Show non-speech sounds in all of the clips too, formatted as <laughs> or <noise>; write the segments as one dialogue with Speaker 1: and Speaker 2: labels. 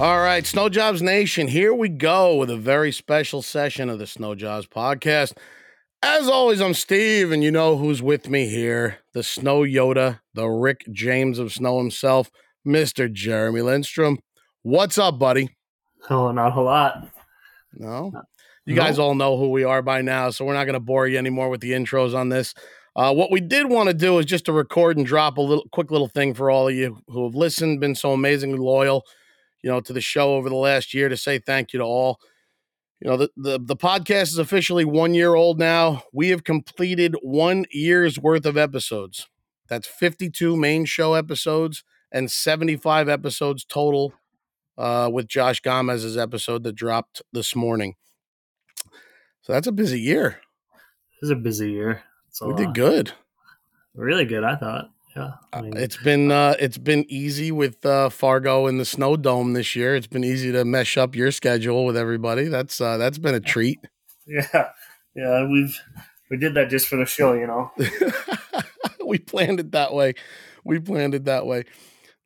Speaker 1: All right, Snow Jobs Nation, here we go with a very special session of the Snow Jobs podcast. As always, I'm Steve, and you know who's with me here the Snow Yoda, the Rick James of Snow himself, Mr. Jeremy Lindstrom. What's up, buddy?
Speaker 2: Oh, not a whole lot.
Speaker 1: No? You guys all know who we are by now, so we're not going to bore you anymore with the intros on this. Uh, what we did want to do is just to record and drop a little quick little thing for all of you who have listened, been so amazingly loyal, you know, to the show over the last year to say thank you to all. You know, the, the, the podcast is officially one year old now. We have completed one year's worth of episodes. That's 52 main show episodes and 75 episodes total uh, with Josh Gomez's episode that dropped this morning. So that's a busy year.
Speaker 2: It was a busy year.
Speaker 1: We did good.
Speaker 2: Really good, I thought. Yeah. I
Speaker 1: Uh, It's been uh, it's been easy with uh, Fargo and the Snow Dome this year. It's been easy to mesh up your schedule with everybody. That's uh, that's been a treat.
Speaker 2: yeah. Yeah, we've we did that just for the show, you know. <laughs>
Speaker 1: we planned it that way. We planned it that way.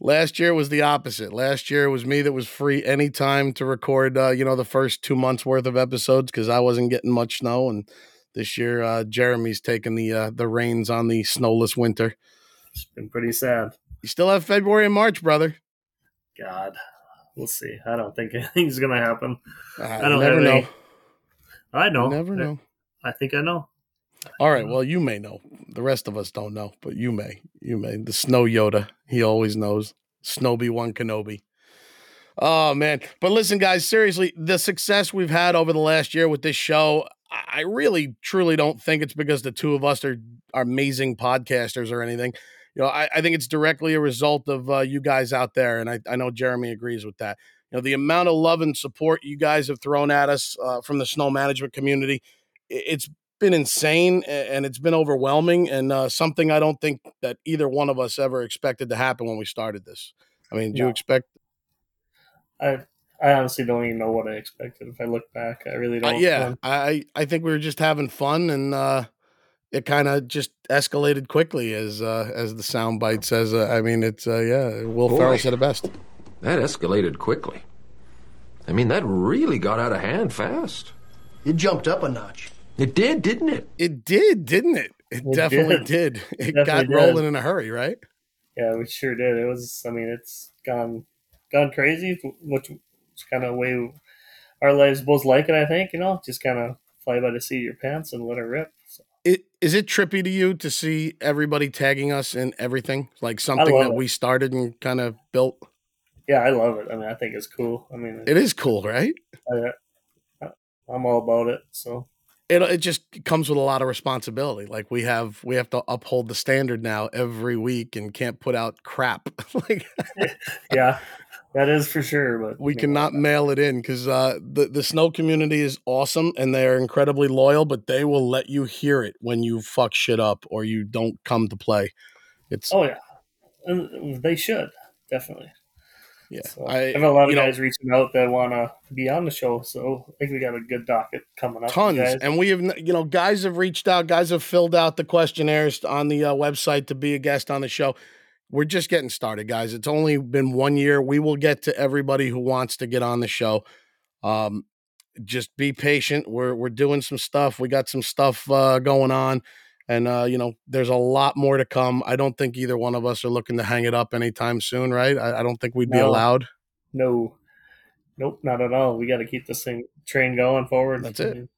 Speaker 1: Last year was the opposite. Last year was me that was free anytime to record, uh, you know, the first two months worth of episodes because I wasn't getting much snow. And this year, uh, Jeremy's taking the uh, the reins on the snowless winter.
Speaker 2: It's been pretty sad.
Speaker 1: You still have February and March, brother.
Speaker 2: God. We'll see. I don't think <laughs> anything's gonna happen.
Speaker 1: Uh,
Speaker 2: I don't
Speaker 1: never know.
Speaker 2: any- I know.
Speaker 1: Never know.
Speaker 2: I think I know.
Speaker 1: All right. Well, you may know. The rest of us don't know, but you may. You may. The Snow Yoda. He always knows. Snowby One Kenobi. Oh man. But listen, guys, seriously, the success we've had over the last year with this show, I I really truly don't think it's because the two of us are, are amazing podcasters or anything. You know, I, I think it's directly a result of uh, you guys out there. And I, I know Jeremy agrees with that. You know, the amount of love and support you guys have thrown at us uh, from the snow management community, it's been insane and it's been overwhelming and uh, something I don't think that either one of us ever expected to happen when we started this. I mean, do you expect?
Speaker 2: I I honestly don't even know what I expected if I look back. I really
Speaker 1: Uh,
Speaker 2: don't.
Speaker 1: yeah,
Speaker 2: Um,
Speaker 1: I I think we were just having fun and uh, it kind of just escalated quickly as uh, as the soundbite says. Uh, I mean, it's uh, yeah. Will
Speaker 3: Boy.
Speaker 1: Ferrell said it best.
Speaker 3: That escalated quickly. I mean, that really got out of hand fast.
Speaker 4: It jumped up a notch.
Speaker 3: It did, didn't it?
Speaker 1: It did, didn't it? It,
Speaker 2: It
Speaker 1: definitely
Speaker 2: did.
Speaker 1: did. It got
Speaker 2: Definitely did.
Speaker 1: rolling in a hurry, right?
Speaker 2: Yeah, we sure did. It was. I mean, it's gone gone crazy, which is kind of way our lives both like it. I think you know, just kind of fly by the seat of your pants and let it rip. So,
Speaker 1: It, is it trippy to you to see everybody tagging us in everything, like something that
Speaker 2: it.
Speaker 1: we started and kind of built?
Speaker 2: yeah, I love it. I mean, I think it's cool. I mean,
Speaker 1: It is cool, right?
Speaker 2: Uh, I, I'm all about it. So
Speaker 1: it it just comes with a lot of responsibility. Like we have we have to uphold the standard now every week and can't put out crap. <laughs> like <laughs>
Speaker 2: yeah, that is for sure. But
Speaker 1: we
Speaker 2: know,
Speaker 1: cannot mail it in because uh, the the snow community is awesome and they are incredibly loyal, but they will let you hear it when you fuck shit up or you don't come to play. It's
Speaker 2: Oh yeah, and they should definitely.
Speaker 1: yeah.
Speaker 2: So,
Speaker 1: I
Speaker 2: I have a lot of
Speaker 1: you know,
Speaker 2: guys reaching out that want to be on the show, so I think we got a good docket coming up.
Speaker 1: tons
Speaker 2: guys.
Speaker 1: and we have you know guys have reached out guys have filled out the questionnaires on the uh, website to be a guest on the show we're just getting started guys. It's only been one year. We will get to everybody who wants to get on the show. Um just be patient. We're we're doing some stuff. We got some stuff uh going on and uh you know there's a lot more to come. I don't think either one of us are looking to hang it up anytime soon right? I, I don't think we'd be allowed.
Speaker 2: No, nope, not at all. We got to keep this thing train going forward.
Speaker 1: That's it.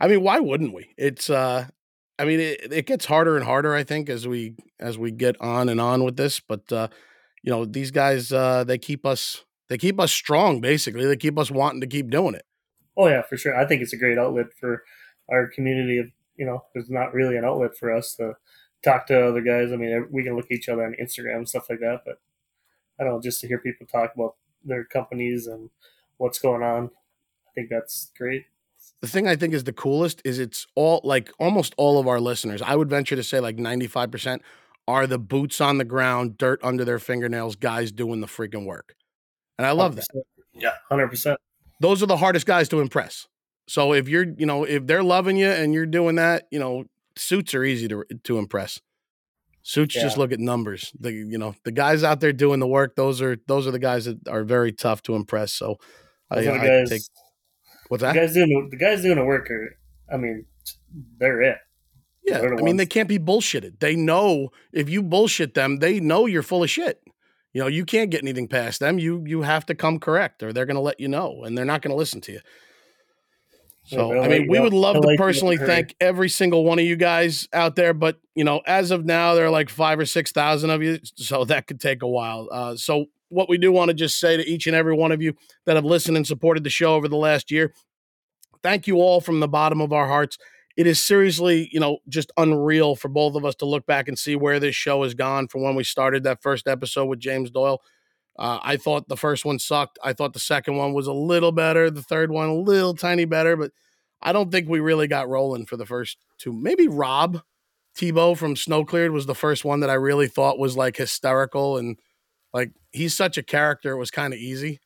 Speaker 1: I mean, why wouldn't we? It's uh I mean it, it gets harder and harder, I think, as we as we get on and on with this. But uh, you know, these guys uh they keep us they keep us strong, basically. They keep us wanting to keep doing it.
Speaker 2: Oh yeah, for sure. I think it's a great outlet for our community. Of you know, there's not really an outlet for us to talk to other guys. I mean, we can look at each other on Instagram and stuff like that, but I don't know, just to hear people talk about their companies and what's going on. I think that's great.
Speaker 1: The thing I think is the coolest is it's all like almost all of our listeners. I would venture to say like 95% are the boots on the ground, dirt under their fingernails guys doing the freaking work. And I love that.
Speaker 2: 100%. Yeah, hundred percent.
Speaker 1: those are the hardest guys to impress. So if you're, you know, if they're loving you and you're doing that, you know, suits are easy to to impress. Suits just look at numbers. The you know the guys out there doing the work. Those are those are the guys that are very tough to impress. So I,
Speaker 2: Those are the
Speaker 1: I
Speaker 2: guys,
Speaker 1: take what's
Speaker 2: the guys doing the guys doing the work are. I mean, they're it.
Speaker 1: Yeah,
Speaker 2: They're the
Speaker 1: I mean, they can't be bullshitted. They know if you bullshit them, they know you're full of shit. You know, you can't get anything past them. You you have to come correct, or they're going to let you know, and they're not going to listen to you. So, I mean, we would love to
Speaker 2: let you know
Speaker 1: personally thank every single one of you guys out there, but you know, as of now, there are like five or six thousand of you, so that could take a while. Uh, so, what we do want to just say to each and every one of you that have listened and supported the show over the last year, thank you all from the bottom of our hearts. It is seriously, you know, just unreal for both of us to look back and see where this show has gone from when we started that first episode with James Doyle. Uh, I thought the first one sucked. I thought the second one was a little better. The third one a little tiny better, but I don't think we really got rolling for the first two. Maybe Rob Tebow from Snow Cleared was the first one that I really thought was like hysterical and like he's such a character. It was kind of easy.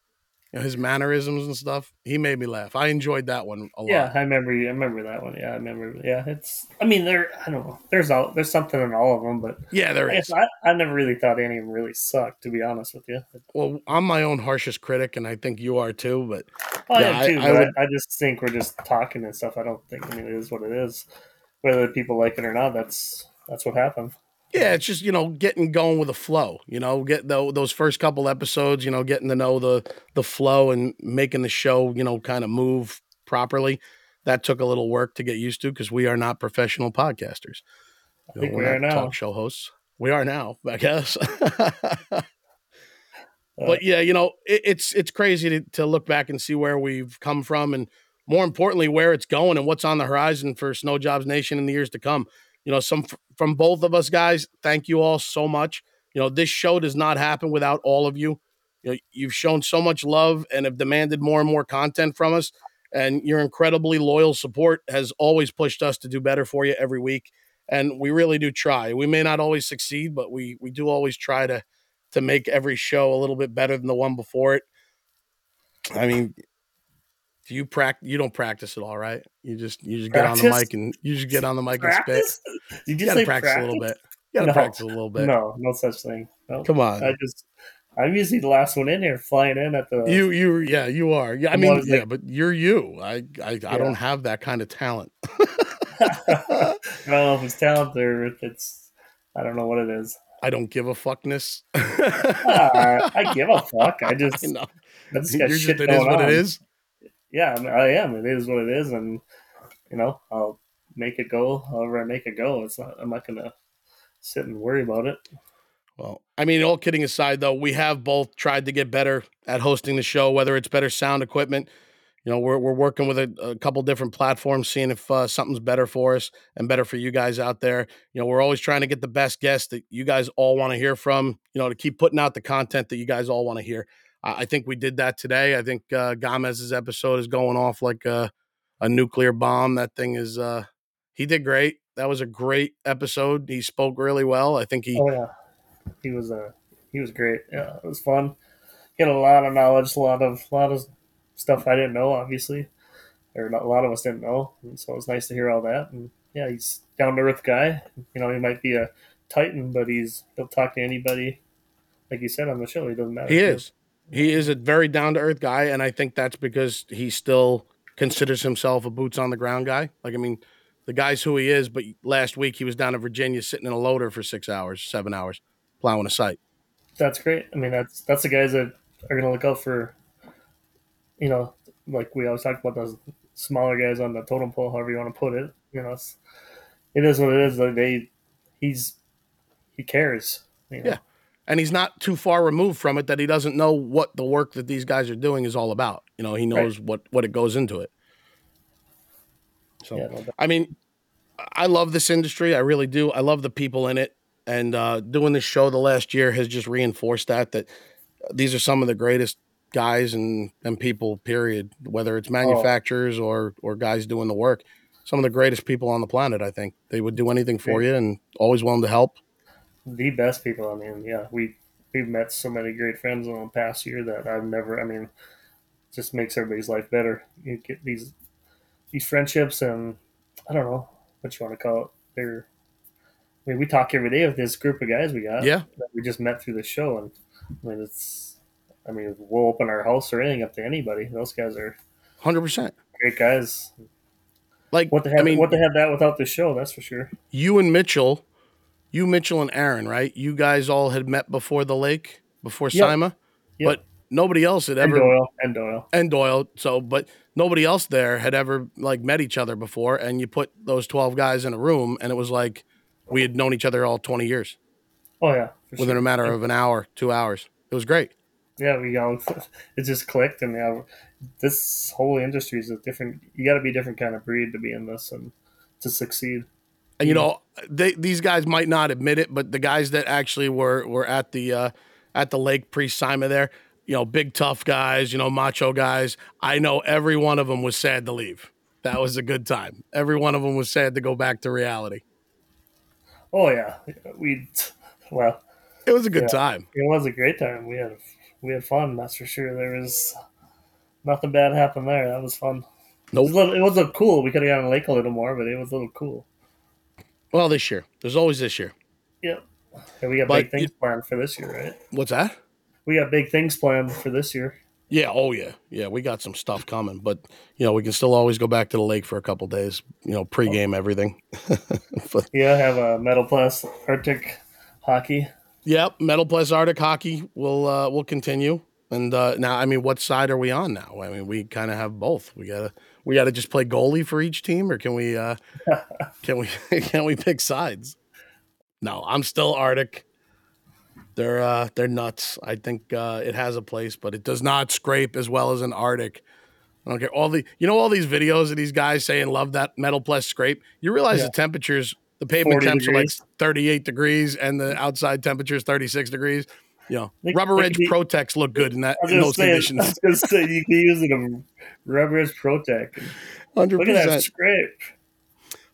Speaker 1: You know, his mannerisms and stuff. He made me laugh. I enjoyed that one a lot.
Speaker 2: Yeah, I remember. I remember that one. Yeah, I remember. Yeah, it's. I mean, there. I don't know. There's all. There's something in all of them, but
Speaker 1: Yeah, there
Speaker 2: I,
Speaker 1: is.
Speaker 2: I, I never really thought any of them really sucked. To be honest with you,
Speaker 1: Well, I'm my own harshest critic, and I think you are too. But
Speaker 2: I
Speaker 1: Yeah,
Speaker 2: am too.
Speaker 1: I
Speaker 2: but I,
Speaker 1: would-
Speaker 2: I just think we're just talking and stuff. I don't think. I mean, it is what it is. Whether people like it or not, that's that's what happened.
Speaker 1: Yeah, it's just you know getting going with the flow. You know, get tho- those first couple episodes. You know, getting to know the the flow and making the show. You know, kind of move properly. That took a little work to get used to because we are not professional podcasters.
Speaker 2: I think
Speaker 1: we're
Speaker 2: we are
Speaker 1: not
Speaker 2: now.
Speaker 1: talk show hosts. We are now, I guess. <laughs> Uh, but yeah, you know, it, it's it's crazy to, to look back and see where we've come from, and more importantly, where it's going and what's on the horizon for Snow Jobs Nation in the years to come. You know, some from both of us guys. Thank you all so much. You know, this show does not happen without all of you. You know, you've shown so much love and have demanded more and more content from us, and your incredibly loyal support has always pushed us to do better for you every week. And we really do try. We may not always succeed, but we we do always try to to make every show a little bit better than the one before it. I mean, do you practice? You don't practice at all, right? You just you just get on the mic and you just get <laughs> on the mic and spit. <laughs>
Speaker 2: Did you
Speaker 1: You
Speaker 2: just
Speaker 1: gotta
Speaker 2: say
Speaker 1: practice, a little bit. You gotta
Speaker 2: No.
Speaker 1: practice a little bit.
Speaker 2: No, no such thing. No.
Speaker 1: Come on.
Speaker 2: I just. I'm usually the last one in here, flying in at the.
Speaker 1: you you yeah you are yeah I mean yeah
Speaker 2: like-
Speaker 1: but you're you I I, I don't have that kind of talent
Speaker 2: I don't know if it's talent or if it's. I don't know what it is.
Speaker 1: I don't give a fuckness
Speaker 2: Ah, I <laughs> give a fuck. I just.
Speaker 1: I know.
Speaker 2: I just
Speaker 1: You're
Speaker 2: got
Speaker 1: just,
Speaker 2: shit
Speaker 1: it is what
Speaker 2: on.
Speaker 1: it is
Speaker 2: Yeah, I, mean, I am. It is what it is, and you know, I'll make it go however I make it go. It's not. I'm not gonna sit and worry about it.
Speaker 1: Well, I mean, all kidding aside, though, we have both tried to get better at hosting the show, whether it's better sound equipment. You know, we're, we're working with a, a couple different platforms, seeing if uh, something's better for us and better for you guys out there. You know, we're always trying to get the best guests that you guys all want to hear from, you know, to keep putting out the content that you guys all want to hear. I think we did that today. I think uh, Gomez's episode is going off like a, a nuclear bomb. That thing is, uh, he did great. That was a great episode. He spoke really well. I think he,
Speaker 2: Oh yeah, he was uh, he was great. Yeah, it was fun. He had a lot of knowledge, a lot of a lot of stuff I didn't know, obviously, or a lot of us didn't know. And so it was nice to hear all that. And yeah, he's down to earth guy. You know, he might be a titan, but he's he'll talk to anybody. Like you said on the show, he doesn't matter.
Speaker 1: He is. He is a very down to earth guy, and I think that's because he still considers himself a boots on the ground guy. Like, I mean, the guy's who he is. But last week he was down in Virginia sitting in a loader for six hours, seven hours, plowing a site.
Speaker 2: That's great. I mean, that's that's the guys that are going to look out for. You know, like we always talk about those smaller guys on the totem pole, however you want to put it. You know, it's, it is what it is. Like they, he's he cares. You know?
Speaker 1: Yeah. And he's not too far removed from it that he doesn't know what the work that these guys are doing is all about. You know, he knows what what it goes into it. So
Speaker 2: Yeah.
Speaker 1: I mean, I love this industry. I really do. I love the people in it. And uh, doing this show the last year has just reinforced that that these are some of the greatest guys and, and people, period. Whether it's manufacturers or or guys doing the work. Some of the greatest people on the planet, I think. They would do anything for you and always willing to help.
Speaker 2: The best people. I mean, yeah, we we've met so many great friends in the past year that I've never. I mean, just makes everybody's life better. You get these these friendships, and I don't know what you want to call it. They're I mean, we talk every day with this group of guys we got.
Speaker 1: Yeah.
Speaker 2: that we just met through the show, and I mean, it's. I mean, we'll open our house or anything up to anybody. Those guys are
Speaker 1: Hundred percent.
Speaker 2: great guys.
Speaker 1: Like
Speaker 2: What to have,
Speaker 1: I mean,
Speaker 2: what to have that without the show? That's for sure.
Speaker 1: you and Mitchell, you Mitchell and Aaron, right? You guys all had met before the lake, before
Speaker 2: Yep.
Speaker 1: SIMA,
Speaker 2: Yep.
Speaker 1: but nobody else had
Speaker 2: And
Speaker 1: ever
Speaker 2: Doyle and Doyle.
Speaker 1: and Doyle. So, but nobody else there had ever like met each other before. And you put those twelve guys in a room, and it was like we had known each other all twenty years
Speaker 2: Oh yeah,
Speaker 1: within
Speaker 2: sure.
Speaker 1: a matter of an hour, two hours. It was great.
Speaker 2: yeah, we all <laughs> it just clicked, and yeah, this whole industry is a different. You got to be a different kind of breed to be in this and to succeed.
Speaker 1: And you know, they, these guys might not admit it, but the guys that actually were were at the uh, at the lake pre SIMA there, you know, big tough guys, you know, macho guys. I know every one of them was sad to leave. That was a good time. Every one of them was sad to go back to reality.
Speaker 2: Oh yeah, we well,
Speaker 1: It was a good
Speaker 2: Yeah.
Speaker 1: time.
Speaker 2: it was a great time. We had we had fun. That's for sure. There was nothing bad happened there. That was fun. It was, a little, it was a little cool. We could have gone on the lake a little more, but it was a little cool.
Speaker 1: Well, this year. There's always this year.
Speaker 2: Yep. And we got
Speaker 1: But
Speaker 2: big things planned for this year, right?
Speaker 1: What's that?
Speaker 2: We got big things planned for this year.
Speaker 1: Yeah, oh yeah. Yeah, we got some stuff coming, but you know, we can still always go back to the lake for a couple days, you know, pregame everything. <laughs> but
Speaker 2: Yeah, have a Metal Pless Arctic hockey.
Speaker 1: Yep, Metal Pless Arctic Hockey will uh, will continue. And uh, now, I mean, what side are we on now? I mean, we kind of have both. We gotta we gotta just play goalie for each team, or can we uh, <laughs> can we <laughs> can we pick sides? No, I'm still Arctic. They're uh, they're nuts. I think uh, it has a place, but it does not scrape as well as an Arctic. I don't care. All the you know all these videos of these guys saying love that Metal Pless scrape. You realize
Speaker 2: Yeah.
Speaker 1: the temperatures, the pavement
Speaker 2: 40
Speaker 1: temps are like 38 degrees, and the outside temperature is 36 degrees. You know,
Speaker 2: They-
Speaker 1: rubber edge Protex look good in that
Speaker 2: I was
Speaker 1: in those
Speaker 2: say, I
Speaker 1: conditions.
Speaker 2: was gonna say you can use it a rubber edge Pro-Tech.
Speaker 1: Hundred
Speaker 2: Look at that
Speaker 1: percent.
Speaker 2: scrape.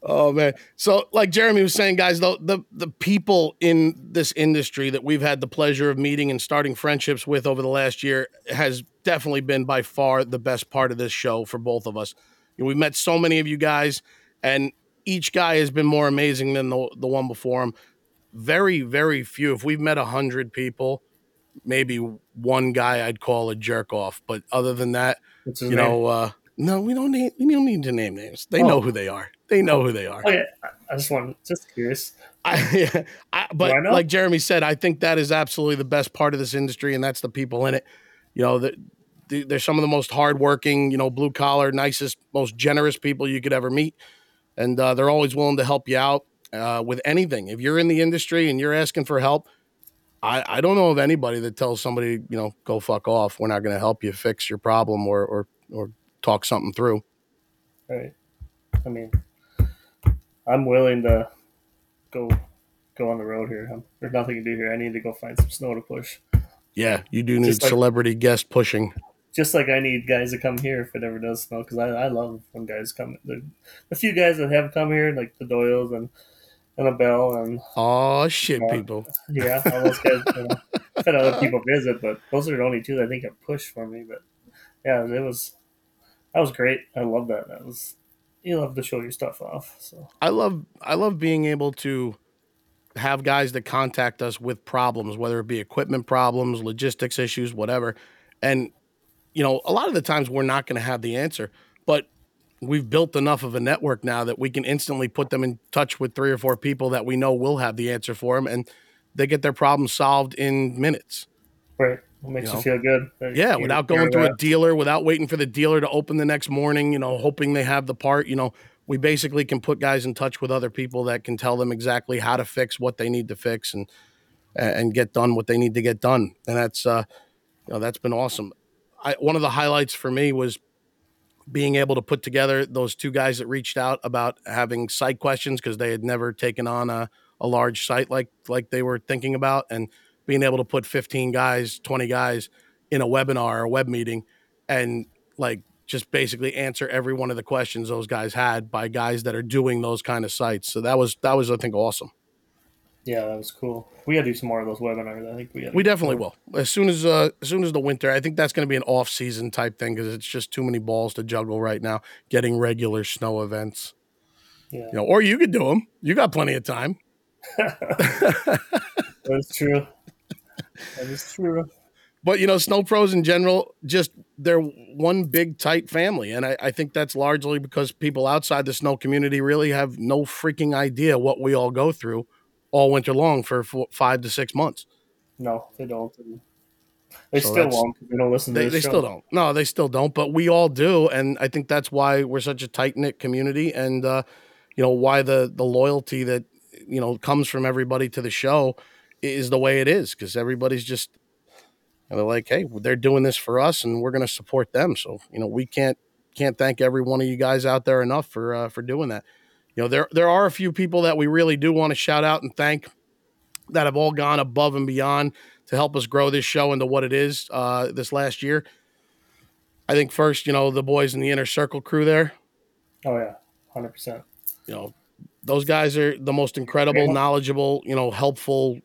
Speaker 1: Oh man. So like Jeremy was saying, guys, though the the people in this industry that we've had the pleasure of meeting and starting friendships with over the last year has definitely been by far the best part of this show for both of us. You know, we've met so many of you guys, and each guy has been more amazing than the the one before him. Very, very few. If we've met a hundred people, maybe one guy I'd call a jerk off. But other than that, you
Speaker 2: name?
Speaker 1: know, uh, no, we don't need we don't need to name names. They
Speaker 2: Oh.
Speaker 1: know who they are. They know who they are.
Speaker 2: Okay, I- I just want just curious.
Speaker 1: I, yeah, <laughs> I, but like Jeremy said, I think that is absolutely the best part of this industry, and that's the people in it. You know, the, the, they're some of the most hardworking, you know, blue collar, nicest, most generous people you could ever meet, and uh, they're always willing to help you out uh, with anything. If you're in the industry and you're asking for help, I, I don't know of anybody that tells somebody, you know, go fuck off. We're not going to help you fix your problem or or or talk something through.
Speaker 2: Right. I mean, I'm willing to go go on the road here. I'm, there's nothing to do here. I need to go find some snow to push.
Speaker 1: Yeah, you do need
Speaker 2: like-
Speaker 1: celebrity guest pushing.
Speaker 2: Just like I need guys to come here if it ever does snow, because I, I love when guys come. The, the few guys that have come here, like the Doyles and and a Bell, and
Speaker 1: Oh shit,
Speaker 2: Yeah.
Speaker 1: people.
Speaker 2: yeah, all those guys. You know, had other people visit, but those are the only two that I think have pushed for me. But yeah, it was that was great. I love that. That was you love to show your stuff off. So
Speaker 1: I love I love being able to have guys that contact us with problems, whether it be equipment problems, logistics issues, whatever. And you know, a lot of the times we're not going to have the answer, but we've built enough of a network now that we can instantly put them in touch with three or four people that we know will have the answer for them, and they get their problem solved in minutes.
Speaker 2: right, it makes
Speaker 1: You
Speaker 2: you, feel good.
Speaker 1: Yeah, without going to a dealer, without waiting for the dealer to open the next morning, you know, hoping they have the part, you know, we basically can put guys in touch with other people that can tell them exactly how to fix what they need to fix and and get done what they need to get done. And that's uh you know, that's been awesome. I one of the highlights for me was being able to put together those two guys that reached out about having site questions because they had never taken on a, a large site like like they were thinking about and being able to put 15 guys 20 guys in a webinar or a web meeting and like just basically answer every one of the questions those guys had by guys that are doing those kind of sites. So that was that was i think awesome
Speaker 2: Yeah, that was cool. We gotta do some more of those webinars. I think we
Speaker 1: we definitely will as soon as uh as soon as the winter i think that's going to be an off season type thing because it's just too many balls to juggle right now getting regular snow events
Speaker 2: Yeah.
Speaker 1: you know or you could do them you got plenty of time <laughs> <laughs>
Speaker 2: That's true. That is true.
Speaker 1: But you know, snow pros in general, just they're one big tight family, and I, I, think that's largely because people outside the snow community really have no freaking idea what we all go through all winter long for four, five to six months.
Speaker 2: No, they don't. They so still won't. They don't listen.
Speaker 1: They, they still don't. No, they still don't. But we all do, and I think that's why we're such a tight knit community, and uh, you know why the the loyalty that you know comes from everybody to the show is the way it is because everybody's just and they're like, hey, they're doing this for us, and we're going to support them. So you know, we can't can't thank every one of you guys out there enough for uh, for doing that. You know, there there are a few people that we really do want to shout out and thank that have all gone above and beyond to help us grow this show into what it is uh, this last year. I think first, you know, the boys in the inner circle crew there.
Speaker 2: Oh yeah, hundred percent.
Speaker 1: You know, those guys are the most incredible, knowledgeable, you know, helpful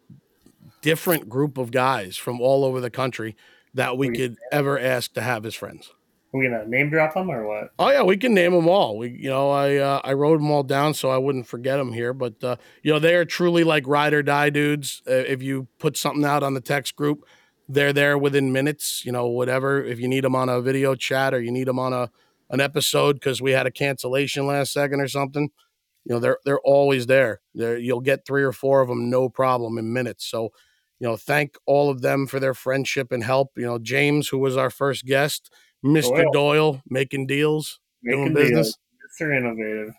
Speaker 1: different group of guys from all over the country that we could ever ask to have as friends.
Speaker 2: We gonna name drop them or what?
Speaker 1: Oh yeah, we can name them all. We, you know, I uh, I wrote them all down so I wouldn't forget them here. But uh, you know, they are truly like ride or die dudes. Uh, if you put something out on the text group, they're there within minutes. You know, whatever. If you need them on a video chat or you need them on a an episode because we had a cancellation last second or something, you know, they're they're always there. There, you'll get three or four of them, no problem, in minutes. So you know, thank all of them for their friendship and help. You know, James, who was our first guest, Mr. Doyle, Doyle making deals, making doing business.
Speaker 2: Mr. Innovative,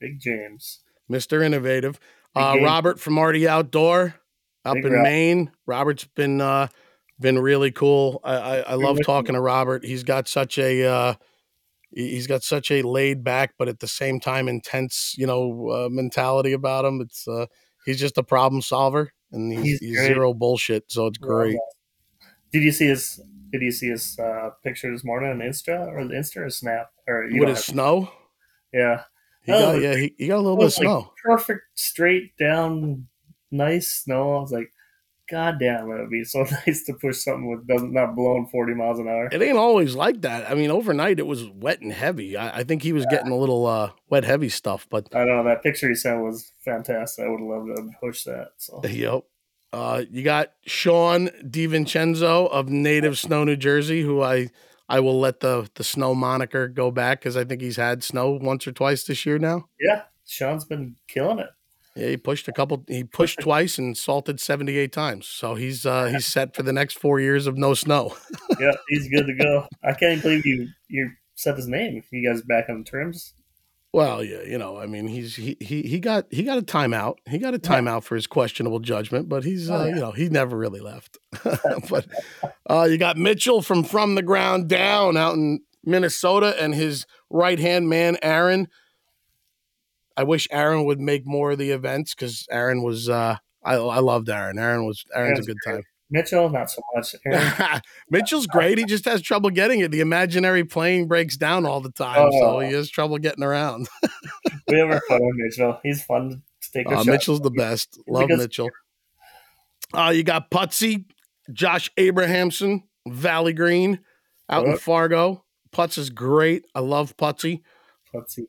Speaker 2: Big James,
Speaker 1: Mr. Innovative. Uh, Robert from Artie Outdoor up Big in Rob. Maine. Robert's been uh, been really cool. I, I, I love talking to Robert. He's got such a uh, he's got such a laid back, but at the same time intense, you know, uh, mentality about him. It's uh, he's just a problem solver and he's, he's, he's zero bullshit. So it's great.
Speaker 2: Did you see his? Did you see his uh, picture this morning on Insta or the Insta or Snap or
Speaker 1: you with his snow?
Speaker 2: Yeah,
Speaker 1: he got, yeah, he, he, got a little bit of snow. Like
Speaker 2: perfect, straight down, nice snow. I was like, God damn, it would be so <laughs> nice to push something with doesn't not blowing forty miles an hour.
Speaker 1: It ain't always like that. I mean, overnight it was wet and heavy. I, I think he was yeah. getting a little uh, wet, heavy stuff. But
Speaker 2: I don't know that picture he sent was fantastic. I would love to push that. So <laughs>
Speaker 1: yep. Uh, you got Sean DiVincenzo of Native Snow, New Jersey, who I I will let the the snow moniker go back because I think he's had snow once or twice this year now.
Speaker 2: Yeah, Sean's been killing it.
Speaker 1: Yeah, he pushed a couple. He pushed <laughs> twice and salted seventy eight times. So he's uh, he's <laughs> set for the next four years of no snow. <laughs>
Speaker 2: yeah, he's good to go. I can't believe you you said his name. You guys back on terms.
Speaker 1: Well, yeah, you know, I mean, he's he he he got he got a timeout. He got a timeout yeah. for his questionable judgment, but he's oh, uh, yeah. you know he never really left. <laughs> but uh, you got Mitchell from from the ground down out in Minnesota, and his right hand man Aaron I wish Aaron would make more of the events because Aaron was. Uh, I I loved Aaron. Aaron was Aaron's, Aaron's a good great. time.
Speaker 2: Mitchell, not so much. <laughs>
Speaker 1: Mitchell's great. He just has trouble getting it. The imaginary plane breaks down all the time, oh. so he has trouble getting around. <laughs>
Speaker 2: we have our fun with Mitchell. He's fun to take a uh,
Speaker 1: Mitchell's the best. Love because Mitchell. Uh, you got Putsy, Josh Abrahamson, Valley Green, out what? in Fargo. Putz is great. I love Putsy.
Speaker 2: Putsy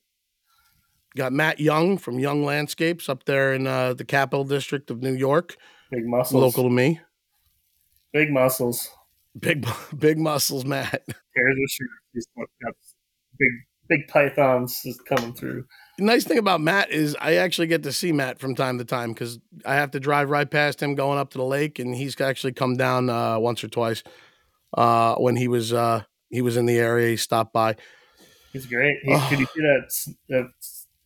Speaker 1: got Matt Young from Young Landscapes up there in uh, the Capital District of New York.
Speaker 2: Big muscles.
Speaker 1: Local to me.
Speaker 2: Big muscles.
Speaker 1: Big big muscles, Matt. <laughs>
Speaker 2: Here's a got big big pythons just coming through.
Speaker 1: The nice thing about Matt is I actually get to see Matt from time to time because I have to drive right past him going up to the lake, and he's actually come down uh, once or twice uh, when he was uh, he was in the area. He stopped by.
Speaker 2: He's great. He, <sighs> did you see that, that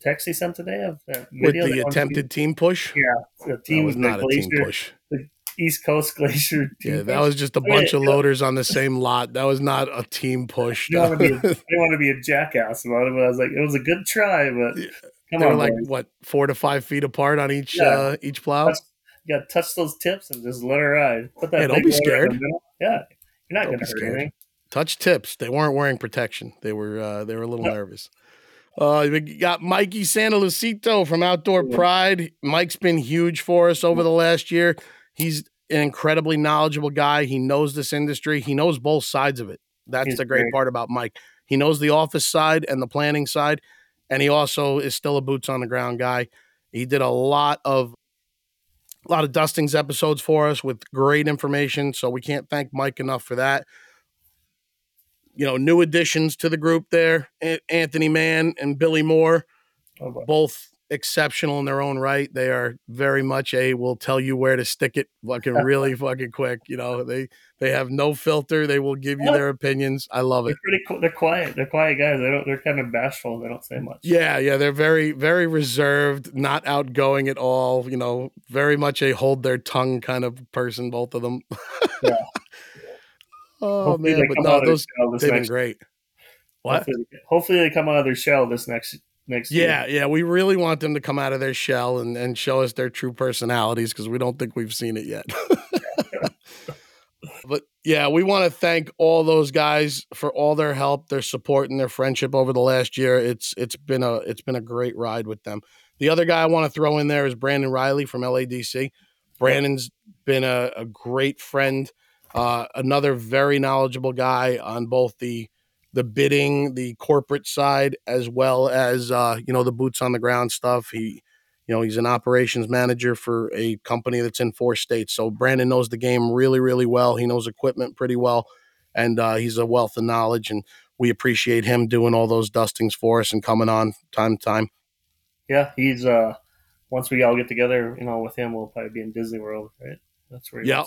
Speaker 2: text he sent today of that
Speaker 1: video with the attempted team push.
Speaker 2: Yeah, the team that was not a team push. The East Coast Glacier. <laughs>
Speaker 1: yeah, that was just a bunch of loaders on the same lot. That was not a team push.
Speaker 2: I didn't want to be a jackass about it, but I was like, it was a good try, but yeah. come
Speaker 1: they
Speaker 2: on,
Speaker 1: were like boys. what four to five feet apart on each yeah. uh, each plow.
Speaker 2: Touch, you got to touch those tips and just let her ride. Put that.
Speaker 1: Hey, don't be scared.
Speaker 2: Yeah, you're not going to hurt scared. anything.
Speaker 1: Touch tips. They weren't wearing protection. They were uh, they were a little no. nervous. Uh, we got Mikey Santa Lucito from Outdoor Pride. Mike's been huge for us over the last year. He's an incredibly knowledgeable guy. He knows this industry. He knows both sides of it. That's He's the great, great part about Mike. He knows the office side and the planning side, and he also is still a boots on the ground guy. He did a lot of a lot of dustings episodes for us with great information. So we can't thank Mike enough for that. You know, new additions to the group there Anthony Mann and Billy Moore, oh, both exceptional in their own right. They are very much a will tell you where to stick it fucking really <laughs> fucking quick. You know, they they have no filter. They will give you their opinions. I love it.
Speaker 2: They're pretty they're quiet. They're quiet guys. They don't they're kind of bashful. They don't say much.
Speaker 1: Yeah, yeah, they're very very reserved, not outgoing at all, you know, very much a hold their tongue kind of person both of them. yeah. <laughs> Oh hopefully man, but no, those they've been great.
Speaker 2: What? Hopefully, hopefully, they come out of their shell this next next
Speaker 1: yeah, year. Yeah, we really want them to come out of their shell and, and show us their true personalities because we don't think we've seen it yet. <laughs> but yeah, we want to thank all those guys for all their help, their support, and their friendship over the last year. It's it's been a it's been a great ride with them. The other guy I want to throw in there is Brandon Riley from LADC. Brandon's been a, a great friend uh, another very knowledgeable guy on both the the bidding, the corporate side, as well as uh, you know the boots on the ground stuff. He, you know, he's an operations manager for a company that's in four states. So Brandon knows the game really, really well. He knows equipment pretty well, and uh, he's a wealth of knowledge. And we appreciate him doing all those dustings for us and coming on time to time.
Speaker 2: Yeah, he's uh once we all get together, you know, with him, we'll probably be in Disney World, right? That's where.
Speaker 1: Yeah,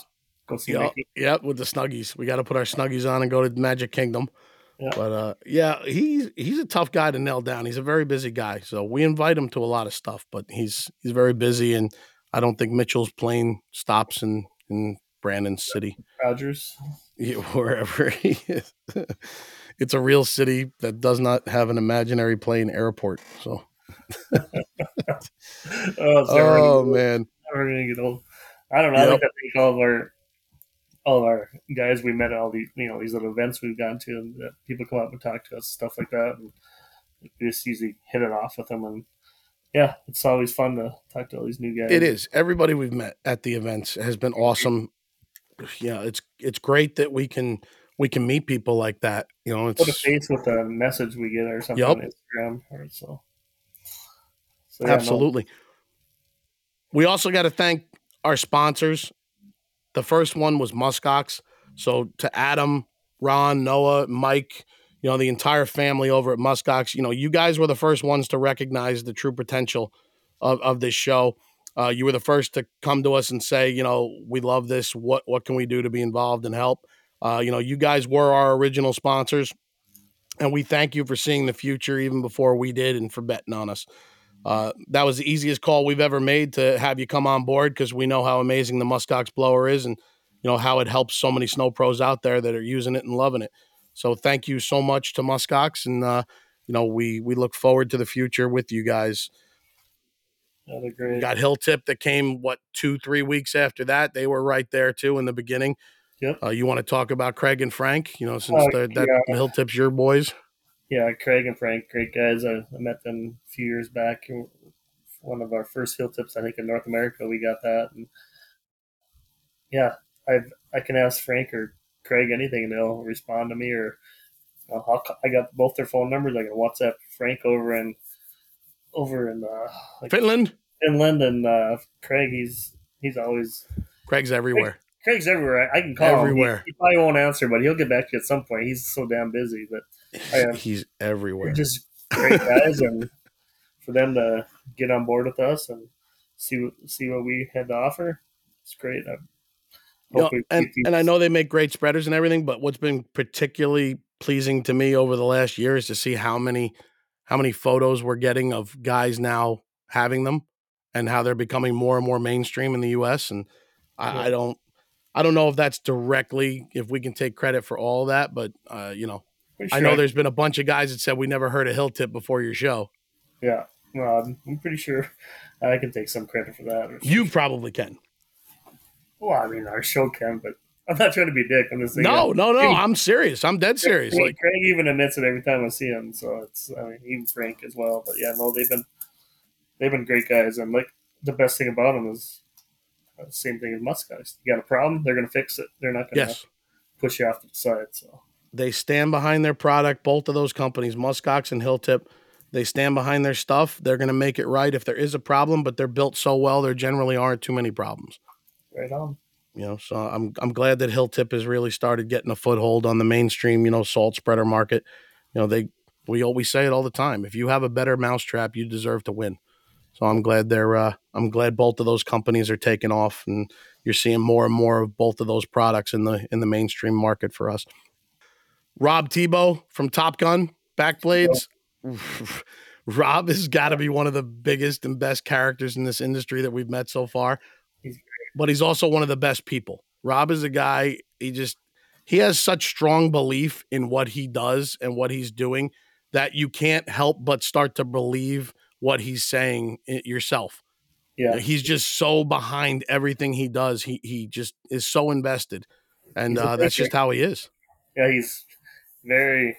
Speaker 1: Go see yep, Mickey. Yep, with the snuggies. We got to put our snuggies on and go to Magic Kingdom. But uh, yeah, he's he's a tough guy to nail down. He's a very busy guy, so we invite him to a lot of stuff. But he's he's very busy, and I don't think Mitchell's plane stops in in Brandon City,
Speaker 2: Rogers,
Speaker 1: yeah, <laughs> wherever he is. it's a real city that does not have an imaginary plane airport. So, <laughs> oh, oh man,
Speaker 2: we're gonna get old. I don't know. Yep. I like to think all of our all of our guys we met at all these you know these little events we've gone to and that people come up and talk to us stuff like that and we just usually hit it off with them and yeah it's always fun to talk to all these new guys.
Speaker 1: It is. Everybody we've met at the events has been awesome. Yeah it's it's great that we can we can meet people like that you know it's
Speaker 2: put a face with the message we get or something yep. on instagram or so,
Speaker 1: so yeah, absolutely. No. we also got to thank our sponsors the first one was Muskox. So to Adam, Ron, Noah, Mike, you know, the entire family over at Muskox, you know, you guys were the first ones to recognize the true potential of, of this show. Uh, you were the first to come to us and say, you know, we love this. What what can we do to be involved and help? Uh, you know, you guys were our original sponsors, and we thank you for seeing the future even before we did and for betting on us. Uh, that was the easiest call we've ever made to have you come on board because we know how amazing the Muskox blower is and you know how it helps so many snow pros out there that are using it and loving it. So thank you so much to Muskox, and uh, you know we we look forward to the future with you guys.
Speaker 2: Great.
Speaker 1: got Hilltip that came what two three weeks after that. They were right there too in the beginning.
Speaker 2: Yep.
Speaker 1: Uh, you want to talk about Craig and Frank? You know, since uh, that yeah. Hilltip's your boys
Speaker 2: yeah, Craig and Frank, great guys. I, I met them a few years back. One of our first Hilltips, I think, in North America, we got that. And yeah, I I can ask Frank or Craig anything, and they'll respond to me. Or I'll, i got both their phone numbers. I can WhatsApp Frank over in over in uh,
Speaker 1: like Finland.
Speaker 2: Finland and uh, Craig, he's he's always
Speaker 1: Craig's everywhere.
Speaker 2: Craig, Craig's everywhere. I, can call everywhere. him. He, he, probably won't answer, but he'll get back to you at some point. He's so damn busy, but
Speaker 1: he's everywhere.
Speaker 2: Just great guys, and for them to get on board with us and see what see what we had to offer, it's great. I
Speaker 1: you know, and, and I know they make great spreaders and everything, but what's been particularly pleasing to me over the last year is to see how many how many photos we're getting of guys now having them and how they're becoming more and more mainstream in the US. And I, yeah. I don't I don't know if that's directly if we can take credit for all that, but uh, you know, Sure. I know there's been a bunch of guys that said we never heard a Hilltip before your show.
Speaker 2: Yeah, well, I'm pretty sure I can take some credit for that.
Speaker 1: You probably can.
Speaker 2: Well, I mean, our show can, but I'm not trying to be dick. I'm just saying.
Speaker 1: No, no, no. I'm serious. I'm dead serious.
Speaker 2: Craig, like Craig even admits it every time I see him. So it's I mean, even Frank as well. But yeah, no, they've been they've been great guys, and like the best thing about them is the uh, same thing as Muskox. You got a problem, they're gonna fix it. They're not gonna yes. push you off to the side. So
Speaker 1: they stand behind their product. Both of those companies, Muskox and Hilltip, They stand behind their stuff. They're going to make it right if there is a problem, but they're built so well, there generally aren't too many problems.
Speaker 2: Right on.
Speaker 1: You know, so I'm I'm glad that Hilltip has really started getting a foothold on the mainstream, you know, salt spreader market. You know, they we always say it all the time. If you have a better mousetrap, you deserve to win. So I'm glad they're uh, I'm glad both of those companies are taking off, and you're seeing more and more of both of those products in the in the mainstream market for us. Rob Tebow from Top Gun Backblades. <laughs> Rob has got to be one of the biggest and best characters in this industry that we've met so far.
Speaker 2: He's
Speaker 1: but he's also one of the best people. Rob is a guy, he just he has such strong belief in what he does and what he's doing that you can't help but start to believe what he's saying yourself.
Speaker 2: Yeah.
Speaker 1: He's just so behind everything he does. He he just is so invested. And uh, that's just how he is.
Speaker 2: Yeah, he's very,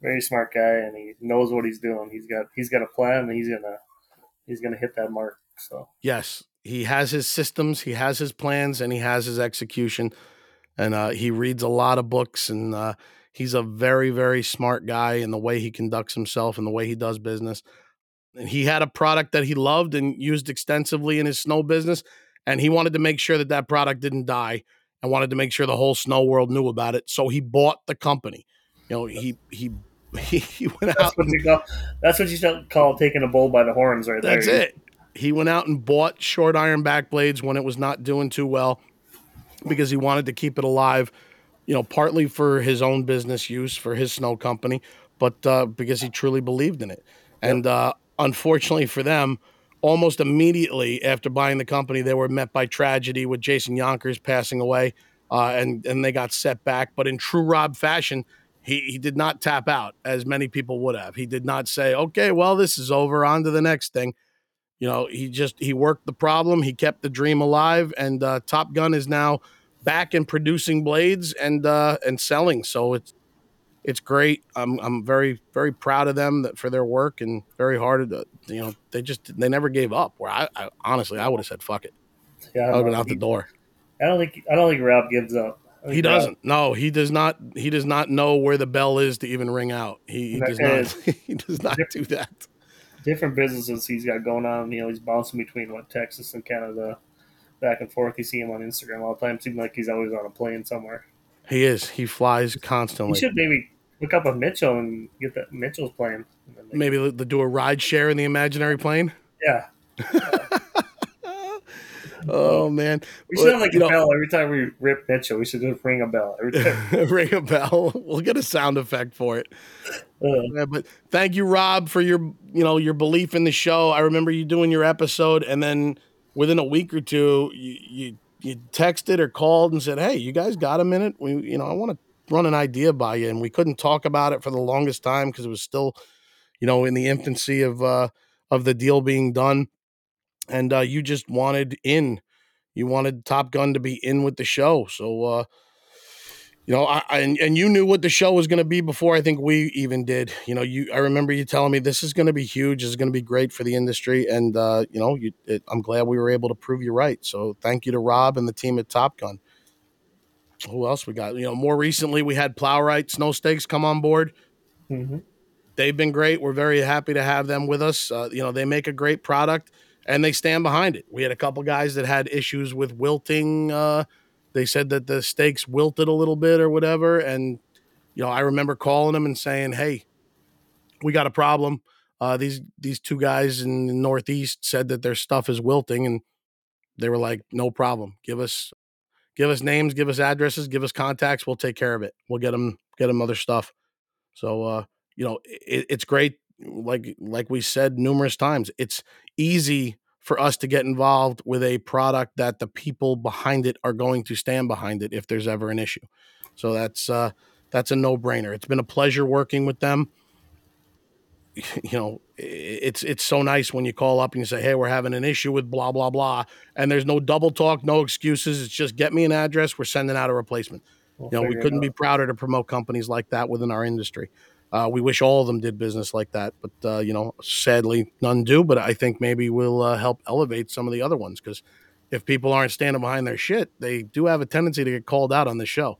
Speaker 2: very smart guy, and he knows what he's doing. He's got he's got a plan, and he's gonna he's gonna hit that mark. So
Speaker 1: Yes, he has his systems, he has his plans, and he has his execution. And uh, he reads a lot of books, and uh, he's a very, very smart guy in the way he conducts himself and the way he does business. And he had a product that he loved and used extensively in his snow business, and he wanted to make sure that that product didn't die, and wanted to make sure the whole snow world knew about it. So he bought the company. You know, he he <laughs> he went out.
Speaker 2: that's what you call that's what you call taking a bull by the horns, right
Speaker 1: That's
Speaker 2: there.
Speaker 1: it. He went out and bought short iron back blades when it was not doing too well because he wanted to keep it alive, you know, partly for his own business use for his snow company, but uh, because he truly believed in it. And uh, unfortunately for them, almost immediately after buying the company, they were met by tragedy with Jason Yonkers passing away, uh, and and they got set back. But in true Rob fashion, he he did not tap out as many people would have. He did not say, "Okay, well, this is over. On to the next thing." You know, he just he worked the problem. He kept the dream alive, and uh, Top Gun is now back and producing blades and uh, and selling. So it's it's great. I'm I'm very very proud of them that for their work and very hard. To, you know, they just they never gave up. Where I, I honestly I would have said fuck it.
Speaker 2: Yeah, I
Speaker 1: I
Speaker 2: don't,
Speaker 1: would have been out the door.
Speaker 2: I don't think I don't think Rob gives up.
Speaker 1: He doesn't. No, he does not. He does not know where the bell is to even ring out. He, he does not. <laughs> he does not do that.
Speaker 2: different businesses he's got going on. You know, he's bouncing between what Texas and Canada, back and forth. You see him on Instagram all the time. Seems like he's always on a plane somewhere.
Speaker 1: He is. He flies constantly.
Speaker 2: You should maybe look up a Mitchell and get that Mitchell's plane. And then they-
Speaker 1: Maybe they'll do a ride share in the imaginary plane.
Speaker 2: Yeah, <laughs>
Speaker 1: Oh man,
Speaker 2: we should have like
Speaker 1: you
Speaker 2: a
Speaker 1: know-
Speaker 2: bell every time we rip Mitchell. We should just ring a bell every time. <laughs>
Speaker 1: ring a bell. <laughs> We'll get a sound effect for it.
Speaker 2: Uh,
Speaker 1: Yeah, but thank you, Rob, for your you know your belief in the show. I remember you doing your episode, and then within a week or two, you you, you texted or called and said, "Hey, you guys got a minute? We you know I want to run an idea by you." And we couldn't talk about it for the longest time because it was still you know in the infancy of uh, of the deal being done, and uh, you just wanted in. You wanted Top Gun to be in with the show, so. uh you know, I, I and, and you knew what the show was going to be before I think we even did. You know, you I remember you telling me this is going to be huge, this is going to be great for the industry, and uh, you know, you, it, I'm glad we were able to prove you right. So thank you to Rob and the team at Top Gun. Who else we got? You know, more recently we had Plowright Snow Stakes come on board.
Speaker 2: mhm.
Speaker 1: They've been great. We're very happy to have them with us. Uh, you know, they make a great product and they stand behind it. We had a couple guys that had issues with wilting. Uh, they said that the stakes wilted a little bit or whatever. And, you know, I remember calling them and saying, hey, we got a problem. Uh, these these two guys in the Northeast said that their stuff is wilting, and they were like, "No problem. Give us, give us names, give us addresses, give us contacts. We'll take care of it. We'll get them, get them other stuff." So, uh, you know, it, it's great. Like like we said numerous times, it's easy for us to get involved with a product that the people behind it are going to stand behind it if there's ever an issue. So that's uh, that's a no brainer. It's been a pleasure working with them. <laughs> You know, it's it's so nice when you call up and you say, "Hey, we're having an issue with blah blah blah," and there's no double talk, no excuses. It's just get me an address. We're sending out a replacement
Speaker 2: We'll
Speaker 1: you know, we couldn't be prouder to promote companies like that within our industry. Uh, we wish all of them did business like that, but uh, you know, sadly, none do. But I think maybe we'll uh, help elevate some of the other ones because if people aren't standing behind their shit, they do have a tendency to get called out on the show.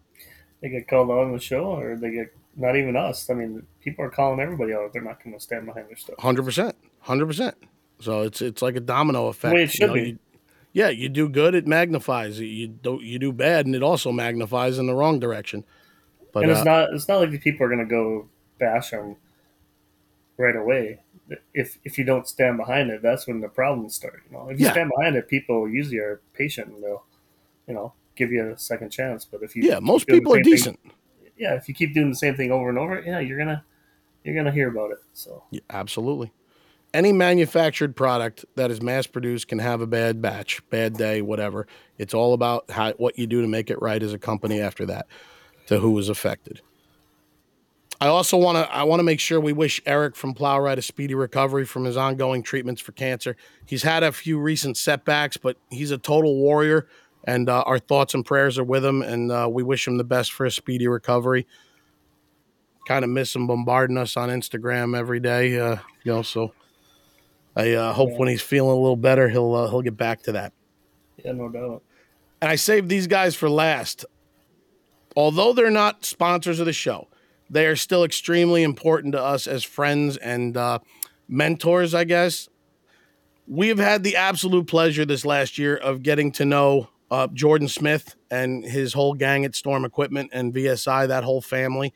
Speaker 2: They get called out on the show, or they get not even us. I mean, people are calling everybody out. They're not going to stand behind their stuff.
Speaker 1: Hundred percent, hundred percent. So it's it's like a domino effect.
Speaker 2: It
Speaker 1: you
Speaker 2: should
Speaker 1: know,
Speaker 2: be.
Speaker 1: you- yeah, you do good, it magnifies. You do you do bad, and it also magnifies in the wrong direction. But
Speaker 2: and it's
Speaker 1: uh,
Speaker 2: not it's not like the people are going to go bash them right away. If if you don't stand behind it, that's when the problems start. You know, if you
Speaker 1: Yeah.
Speaker 2: stand behind it, people usually are patient and they'll, you know, give you a second chance. But if you
Speaker 1: yeah, most people are
Speaker 2: same thing-
Speaker 1: decent.
Speaker 2: yeah, if you keep doing the same thing over and over, yeah, you're gonna you're gonna hear about it. So
Speaker 1: Yeah, absolutely. Any manufactured product that is mass produced can have a bad batch, bad day, whatever. It's all about how what you do to make it right as a company after that to who was affected. I also want to I want to make sure we wish Eric from Plowright a speedy recovery from his ongoing treatments for cancer. He's had a few recent setbacks, but he's a total warrior, and uh, our thoughts and prayers are with him. And uh, we wish him the best for a speedy recovery. Kind of miss him bombarding us on Instagram every day, uh, you know. So I uh, hope
Speaker 2: Yeah.
Speaker 1: when he's feeling a little better, he'll uh, he'll get back to that.
Speaker 2: yeah, no doubt.
Speaker 1: And I saved these guys for last. Although they're not sponsors of the show, they are still extremely important to us as friends and uh, mentors, I guess. We have had the absolute pleasure this last year of getting to know uh, Jordan Smith and his whole gang at Storm Equipment and VSI, that whole family.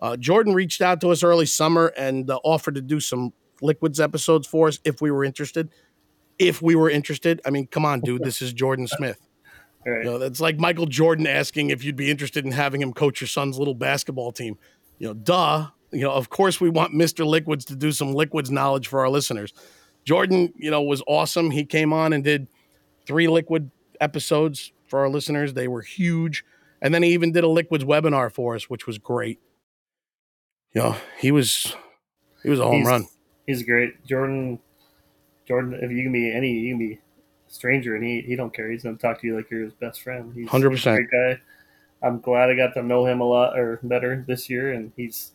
Speaker 1: Uh, Jordan reached out to us early summer and uh, offered to do some liquids episodes for us if we were interested. If we were interested, I mean, come on, dude, this is Jordan Smith.
Speaker 2: Right.
Speaker 1: You know, that's like Michael Jordan asking if you'd be interested in having him coach your son's little basketball team. You know, duh. You know, of course we want Mr. Liquids to do some liquids knowledge for our listeners. Jordan, you know, was awesome. He came on and did three liquid episodes for our listeners. They were huge. And then he even did a liquids webinar for us, which was great. You know, he was he was a home
Speaker 2: He's-
Speaker 1: run.
Speaker 2: He's great, Jordan. Jordan, if you can be any, you can be a stranger, and he he don't care. He's gonna talk to you like you're his best friend. He's
Speaker 1: 100%.
Speaker 2: he's a great guy. I'm glad I got to know him a lot or better this year, and he's.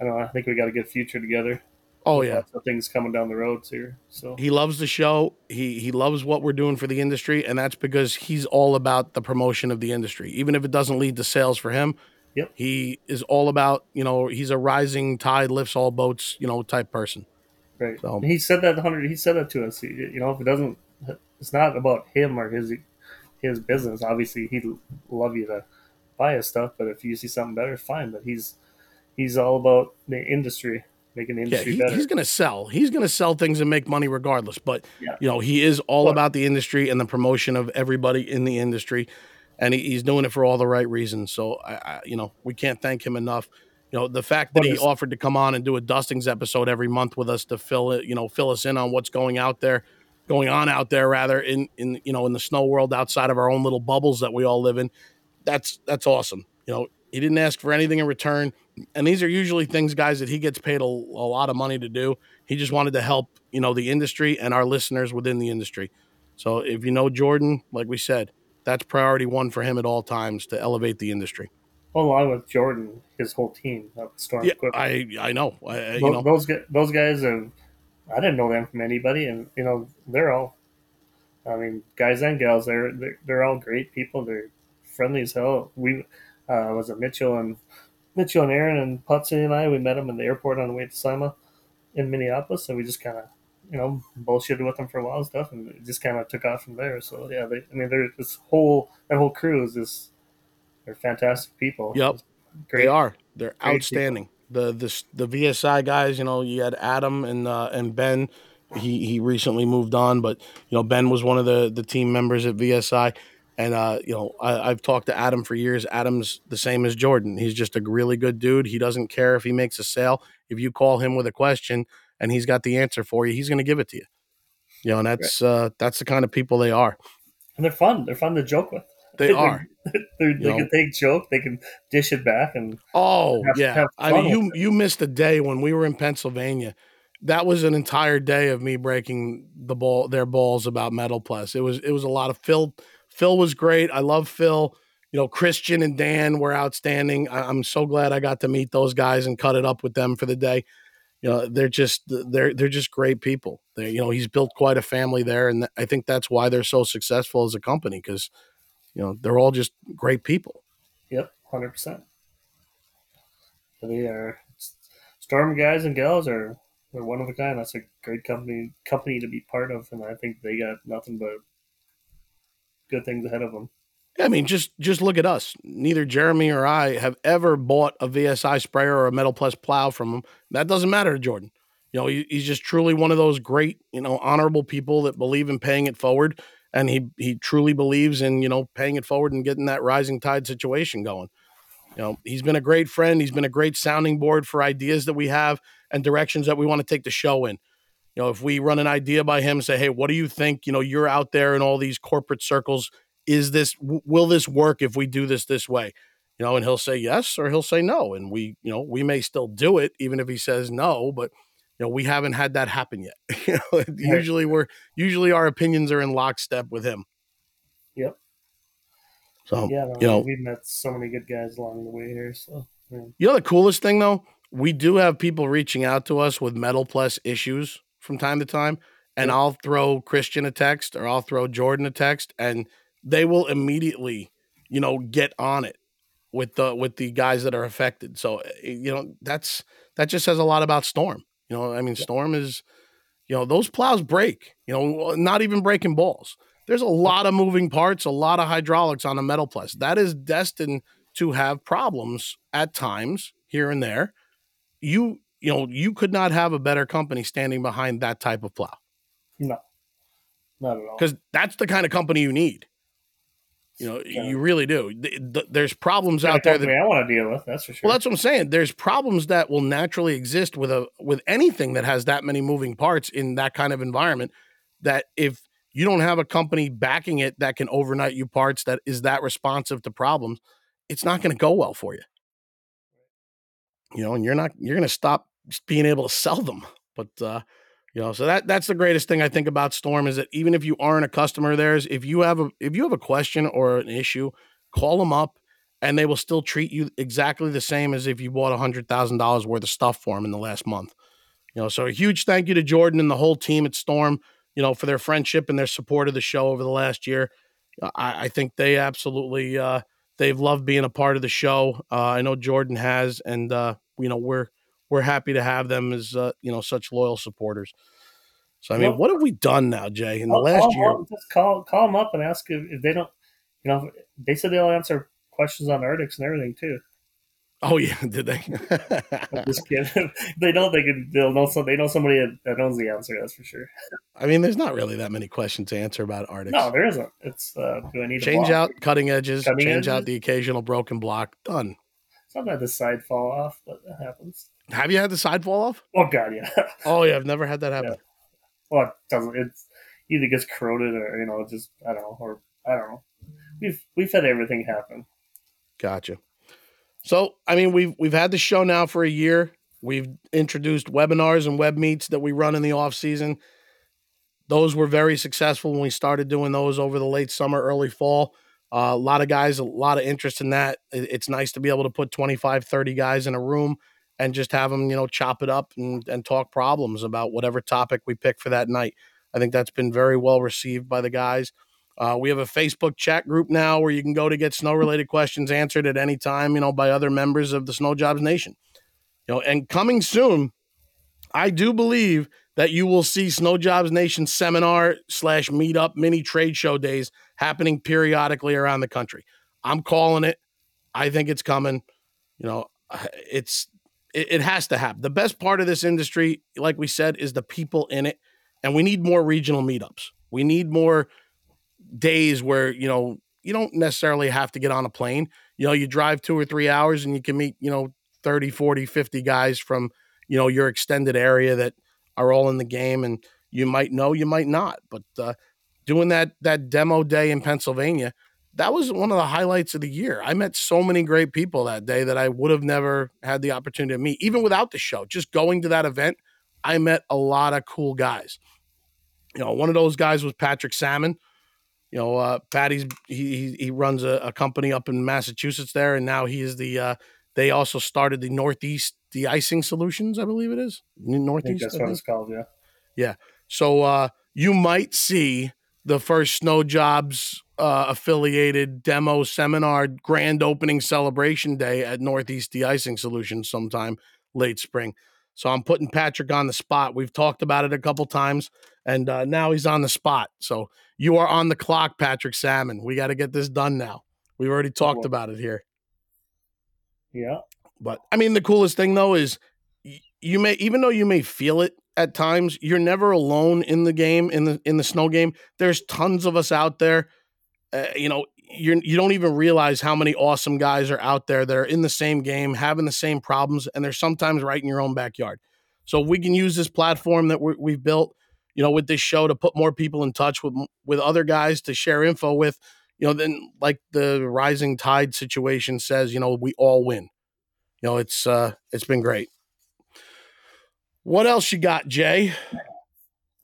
Speaker 2: I don't know. I think we got a good future together.
Speaker 1: Oh yeah.
Speaker 2: Lots of things coming down the roads here. So
Speaker 1: He loves the show. He he loves what we're doing for the industry, and that's because he's all about the promotion of the industry. Even if it doesn't lead to sales for him,
Speaker 2: Yep.
Speaker 1: he is all about you know he's a rising tide lifts all boats you know type person.
Speaker 2: Right.
Speaker 1: So-
Speaker 2: he said that hundred. He said that to us. You know, if it doesn't, it's not about him or his his business. Obviously, he'd love you to buy his stuff, but if you see something better, fine. But he's he's all about the industry, making the
Speaker 1: Yeah,
Speaker 2: industry
Speaker 1: he-
Speaker 2: better.
Speaker 1: he's gonna sell. He's gonna sell things and make money regardless. But
Speaker 2: Yeah.
Speaker 1: you know he is all about the industry and the promotion of everybody in the industry, and he, he's doing it for all the right reasons. So I, I you know we can't thank him enough. You know the fact that he offered to come on and do a dustings episode every month with us to fill it, you know, fill us in on what's going out there, going on out there rather in in you know in the snow world outside of our own little bubbles that we all live in. That's that's awesome. You know he didn't ask for anything in return, and these are usually things, guys, that he gets paid a, a lot of money to do. He just wanted to help you know the industry and our listeners within the industry. So if you know Jordan, like we said, that's priority one for him at all times to elevate the industry.
Speaker 2: along with Jordan, his whole team of Storm
Speaker 1: Yeah,
Speaker 2: Equipment.
Speaker 1: I I know. I, I- you know,
Speaker 2: those those guys have. I didn't know them from anybody, and you know they're all. I mean, guys and gals, they're they're, they're all great people. They're friendly as hell. We uh, was it Mitchell and Mitchell and Aaron and Putsy and I. We met them in the airport on the way to Sima in Minneapolis, and we just kind of you know bullshitted with them for a while and stuff, and it just kind of took off from there. So yeah, they, I mean, they're this whole that whole crew is just they're fantastic people.
Speaker 1: Yep.
Speaker 2: great.
Speaker 1: They are. They're outstanding. The the the VSI guys, you know, you had Adam and uh, and Ben. He he recently moved on, but you know Ben was one of the the team members at VSI, and uh, you know I, I've talked to Adam for years. Adam's the same as Jordan. He's just a really good dude. He doesn't care if he makes a sale. If you call him with a question and he's got the answer for you, he's going to give it to you. You know, and that's uh, that's the kind of people they are.
Speaker 2: and they're fun. They're fun to joke with.
Speaker 1: They
Speaker 2: They're-
Speaker 1: are. <laughs>
Speaker 2: They're, they
Speaker 1: know.
Speaker 2: can take joke. They can dish it back, and
Speaker 1: Oh
Speaker 2: have-
Speaker 1: yeah,
Speaker 2: have
Speaker 1: I mean you you missed a day when we were in Pennsylvania. That was an entire day of me breaking the ball their balls about Metal Pless. It was it was a lot of Phil. Phil was great. I love Phil. You know, Christian and Dan were outstanding. I, I'm so glad I got to meet those guys and cut it up with them for the day. You know, they're just they're they're just great people. They you know he's built quite a family there, and I think that's why they're so successful as a company because you know they're all just great people.
Speaker 2: yep, hundred percent. They are Storm guys and gals are they're one of a kind. That's a great company company to be part of, and I think they got nothing but good things ahead of them.
Speaker 1: I mean, just just look at us. Neither Jeremy or I have ever bought a VSI sprayer or a Metal Pless plow from him. That doesn't matter to Jordan. You know, he, he's just truly one of those great, you know, honorable people that believe in paying it forward, and he he truly believes in you know paying it forward and getting that rising tide situation going. You know, he's been a great friend. He's been a great sounding board for ideas that we have and directions that we want to take the show in. You know, if we run an idea by him, say, "Hey, what do you think?" You know, you're out there in all these corporate circles. Is this will this work if we do this this way? You know and he'll say yes or he'll say no and we you know we may still do it even if he says no but you know we haven't had that happen yet. <laughs> You know usually we're usually our opinions are in lockstep with him.
Speaker 2: Yep.
Speaker 1: So
Speaker 2: yeah no,
Speaker 1: you know
Speaker 2: we've met so many good guys along the way here so yeah.
Speaker 1: you know the coolest thing though we do have people reaching out to us with metal pless issues from time to time and yep. i'll throw christian a text or i'll throw jordan a text and they will immediately, you know, get on it with the with the guys that are affected. So eh, you know that's that just says a lot about Storm. You know, I mean, Storm is, you know, those plows break. You know, not even breaking balls. There's a lot of moving parts, a lot of hydraulics on a metal pless. That is destined to have problems at times here and there. You you know you could not have a better company standing behind that type of plow.
Speaker 2: No, not at all.
Speaker 1: Because that's the kind of company you need. You know, yeah. you really do. There's problems out there that
Speaker 2: I want to deal with. That's for sure.
Speaker 1: Well, that's what I'm saying. There's problems that will naturally exist with a with anything that has that many moving parts in that kind of environment. That if you don't have a company backing it that can overnight you parts that is that responsive to problems, it's not going to go well for you. You know, and you're not you're going to stop being able to sell them. But uh, you know, so that that's the greatest thing I think about Storm is that even if you aren't a customer of theirs, if you have a if you have a question or an issue, call them up and they will still treat you exactly the same as if you bought a hundred thousand dollars worth of stuff for them in the last month. You know, so a huge thank you to Jordan and the whole team at Storm, you know, for their friendship and their support of the show over the last year. I, I think they absolutely uh, they've loved being a part of the show. Uh, I know Jordan has, and uh, you know we're we're happy to have them as uh, you know such loyal supporters. So I mean, well, what have we done now, Jay? In the last
Speaker 2: call,
Speaker 1: year,
Speaker 2: just call call them up and ask if, if they don't. You know, they said they'll answer questions on Arctics and everything too.
Speaker 1: Oh yeah, <laughs> did they?
Speaker 2: just kidding. <laughs> they know they could. They'll know. So they know somebody that knows the answer. That's for sure.
Speaker 1: I mean, there's not really that many questions to answer about Arctics.
Speaker 2: No, there isn't. It's uh, do I need
Speaker 1: change out cutting edges, cutting change edges? out the occasional broken block. Done.
Speaker 2: Sometimes the side fall off, but that happens.
Speaker 1: Have you had the side fall off?
Speaker 2: Oh god, yeah. <laughs>
Speaker 1: oh yeah, I've never had that happen. Yeah.
Speaker 2: Well, it doesn't. It's either gets corroded or you know, just I don't know, or I don't know. We've we've had everything happen.
Speaker 1: Gotcha. So I mean, we've we've had the show now for a year. We've introduced webinars and web meets that we run in the off season. Those were very successful when we started doing those over the late summer, early fall. Uh, a lot of guys, a lot of interest in that. It's nice to be able to put 25, 30 guys in a room and just have them, you know, chop it up and, and talk problems about whatever topic we pick for that night. I think that's been very well received by the guys. Uh, we have a Facebook chat group now where you can go to get snow related questions answered at any time, you know, by other members of the Snow Jobs Nation. You know, and coming soon, I do believe that you will see Snow Jobs Nation seminar slash meetup mini trade show days happening periodically around the country. I'm calling it. I think it's coming. You know, it's it, it has to happen. The best part of this industry, like we said, is the people in it, and we need more regional meetups. We need more days where you know you don't necessarily have to get on a plane. You know, you drive two or three hours and you can meet, you know, 30, 40, 50 guys from, you know, your extended area that are all in the game and you might know, you might not. But uh, doing that that demo day in Pennsylvania, that was one of the highlights of the year. I met so many great people that day that I would have never had the opportunity to meet, even without the show. Just going to that event, I met a lot of cool guys. You know, one of those guys was Patrick Salmon. You know, uh, Patty's he he runs a, a, company up in Massachusetts there, and now he is the. Uh, they also started the Northeast de-icing solutions, I believe it is Northeast.
Speaker 2: that's what it's called. Yeah.
Speaker 1: Yeah. So uh, you might see the first snow jobs uh, affiliated demo seminar grand opening celebration day at Northeast De-icing Solutions sometime late spring. So I'm putting Patrick on the spot. We've talked about it a couple times, and uh, now he's on the spot. So you are on the clock, Patrick Salmon. We got to get this done now. We've already talked
Speaker 2: Cool.
Speaker 1: about it here.
Speaker 2: Yeah.
Speaker 1: But I mean, the coolest thing though is y- you may, even though you may feel it at times, you're never alone in the game in the in the snow game. There's tons of us out there. Uh, you know, you're you don't even realize how many awesome guys are out there that are in the same game, having the same problems, and they're sometimes right in your own backyard. So we can use this platform that we're, we've built, you know, with this show to put more people in touch with with other guys to share info with. You know, then like the rising tide situation says, you know, we all win you know it's uh it's been great what else you got jay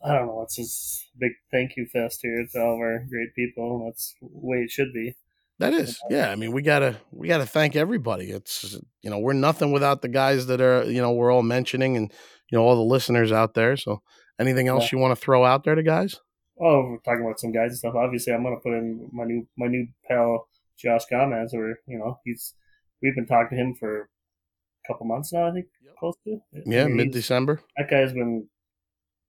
Speaker 2: I don't know. It's just a big thank you fest here to all of our great people. That's the way it should be.
Speaker 1: that is yeah i mean we gotta we gotta thank everybody it's you know we're nothing without the guys that are you know we're all mentioning and you know all the listeners out there so anything else you want to throw out there to guys
Speaker 2: Oh, we're talking about some guys and stuff. Obviously, I'm gonna put in my new my new pal Josh Gomez, or you know, he's we've been talking to him for a couple months now. I think
Speaker 1: Yep.
Speaker 2: close to
Speaker 1: yeah
Speaker 2: I mean,
Speaker 1: mid-december
Speaker 2: That guy's been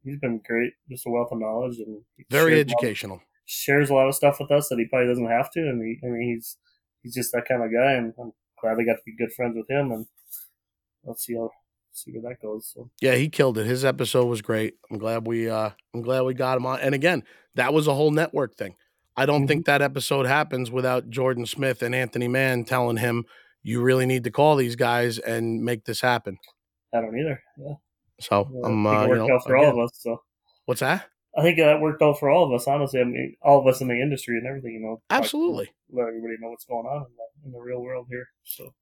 Speaker 2: he's been great, just a wealth of knowledge and
Speaker 1: very
Speaker 2: shares a lot-
Speaker 1: educational
Speaker 2: shares a lot of stuff with us that he probably doesn't have to. And he, I mean, he's he's just that kind of guy, and I'm glad I got to be good friends with him. And let's see how see where that goes. So
Speaker 1: yeah he killed it his episode was great i'm glad we uh i'm glad we got him on and again that was a whole network thing i don't think that episode happens without jordan smith and anthony mann telling him you really need to call these guys and make this happen
Speaker 2: I don't either. Yeah,
Speaker 1: so
Speaker 2: Yeah,
Speaker 1: i'm uh,
Speaker 2: it
Speaker 1: you know,
Speaker 2: out for all of us. So
Speaker 1: what's that
Speaker 2: I think that worked out for all of us. Honestly, I mean, all of us in the industry and everything. You know,
Speaker 1: absolutely
Speaker 2: let everybody know what's going on in the, in the real world here. So,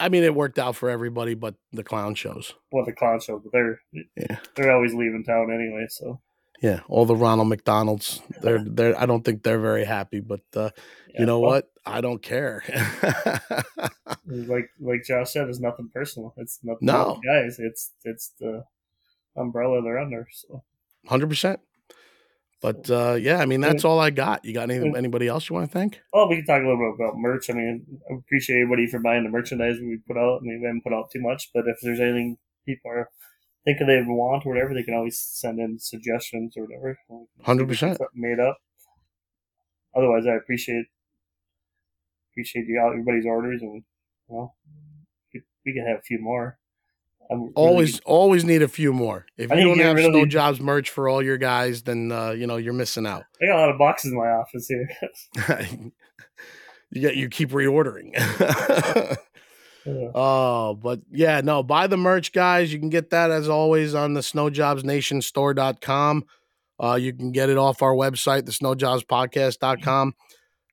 Speaker 1: i mean it worked out for everybody but the clown shows
Speaker 2: well, the clown show, but they're
Speaker 1: Yeah.
Speaker 2: they're always leaving town anyway. So,
Speaker 1: yeah all the ronald mcdonalds <laughs> they're they're i don't think they're very happy but uh
Speaker 2: yeah,
Speaker 1: you know
Speaker 2: well,
Speaker 1: what i don't care <laughs>
Speaker 2: Like like Josh said, it's nothing personal. It's nothing
Speaker 1: No.
Speaker 2: guys. It's it's the umbrella they're under. So.
Speaker 1: 100% but uh yeah i mean that's all i got you got any, anybody else you want to thank
Speaker 2: Well, we can talk a little bit about merch. I mean, I appreciate everybody for buying the merchandise we put out. I mean, we haven't put out too much, but if there's anything people are thinking they want or whatever, they can always send in suggestions or whatever. We can see if we
Speaker 1: 100%.
Speaker 2: can get something Made up. Otherwise, I appreciate appreciate you all everybody's orders, and well, we we can have a few more. I'm really-
Speaker 1: always always need a few more if
Speaker 2: I
Speaker 1: you don't have
Speaker 2: really-
Speaker 1: snow jobs merch for all your guys then uh you know you're missing out
Speaker 2: I got a lot of boxes in my office here. <laughs>
Speaker 1: you get you keep reordering
Speaker 2: Yeah. <laughs> <laughs>
Speaker 1: Oh, but yeah, no, buy the merch, guys. You can get that as always on the snowjobsnationstore.com. Uh, you can get it off our website, the snowjobspodcast.com.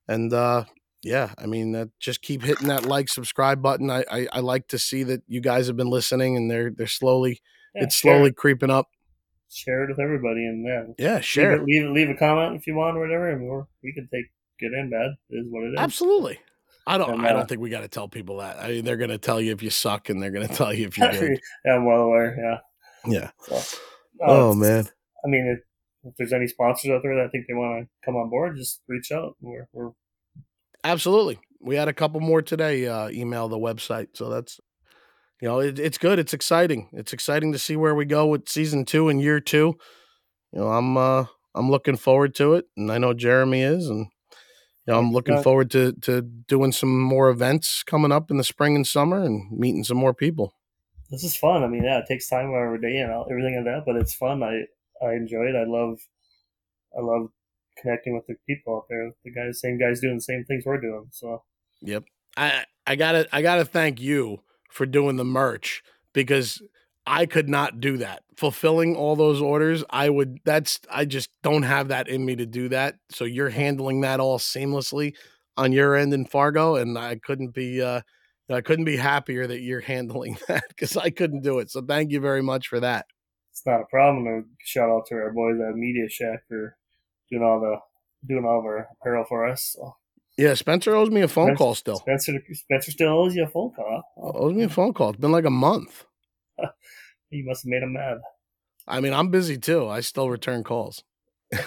Speaker 1: And uh, yeah, I mean, uh, just keep hitting that like, subscribe button. I, I I like to see that you guys have been listening and they're they're slowly
Speaker 2: Yeah,
Speaker 1: it's slowly
Speaker 2: it.
Speaker 1: creeping up.
Speaker 2: share it with everybody, and yeah,
Speaker 1: Yeah,
Speaker 2: leave,
Speaker 1: share.
Speaker 2: leave it, leave a comment if you want or whatever, and we're, we can take good and bad. It is what it is.
Speaker 1: Absolutely. I don't
Speaker 2: And,
Speaker 1: I
Speaker 2: uh,
Speaker 1: don't think we got to tell people that. I mean, they're going to tell you if you suck and they're going <laughs> to tell you if <laughs> you're good.
Speaker 2: yeah, I'm well aware. Yeah.
Speaker 1: yeah.
Speaker 2: So, uh,
Speaker 1: Oh man.
Speaker 2: I mean, if, if there's any sponsors out there that think they want to come on board, just reach out. We're, we're
Speaker 1: Absolutely. We had a couple more today uh, email the website. So that's, you know, it, it's good. It's exciting. It's exciting to see where we go with season two and year two. You know, I'm, uh, I'm looking forward to it. And I know Jeremy is. And, you know, I'm looking forward to, to doing some more events coming up in the spring and summer and meeting some more people.
Speaker 2: this is fun. I mean, yeah, it takes time every day and everything like that, but it's fun. I I enjoy it. I love I love connecting with the people out there. The guys, same guys doing the same things we're doing. So
Speaker 1: Yep. I I gotta I gotta thank you for doing the merch because I could not do that. Fulfilling all those orders, I would that's I just don't have that in me to do that. So you're handling that all seamlessly on your end in Fargo and I couldn't be uh I couldn't be happier that you're handling <laughs> that because I couldn't do it. So thank you very much for that.
Speaker 2: it's not a problem. And shout out to our boys at Media Shack for doing all the doing all of our apparel for us. So
Speaker 1: Yeah, Spencer owes me a phone
Speaker 2: Spencer-
Speaker 1: call still.
Speaker 2: Spencer Spencer still owes you a phone call. huh?
Speaker 1: Owes me a phone call. It's been like a month. <laughs>
Speaker 2: You must have made him mad.
Speaker 1: I mean, I'm busy too. I still return calls. <laughs>
Speaker 2: I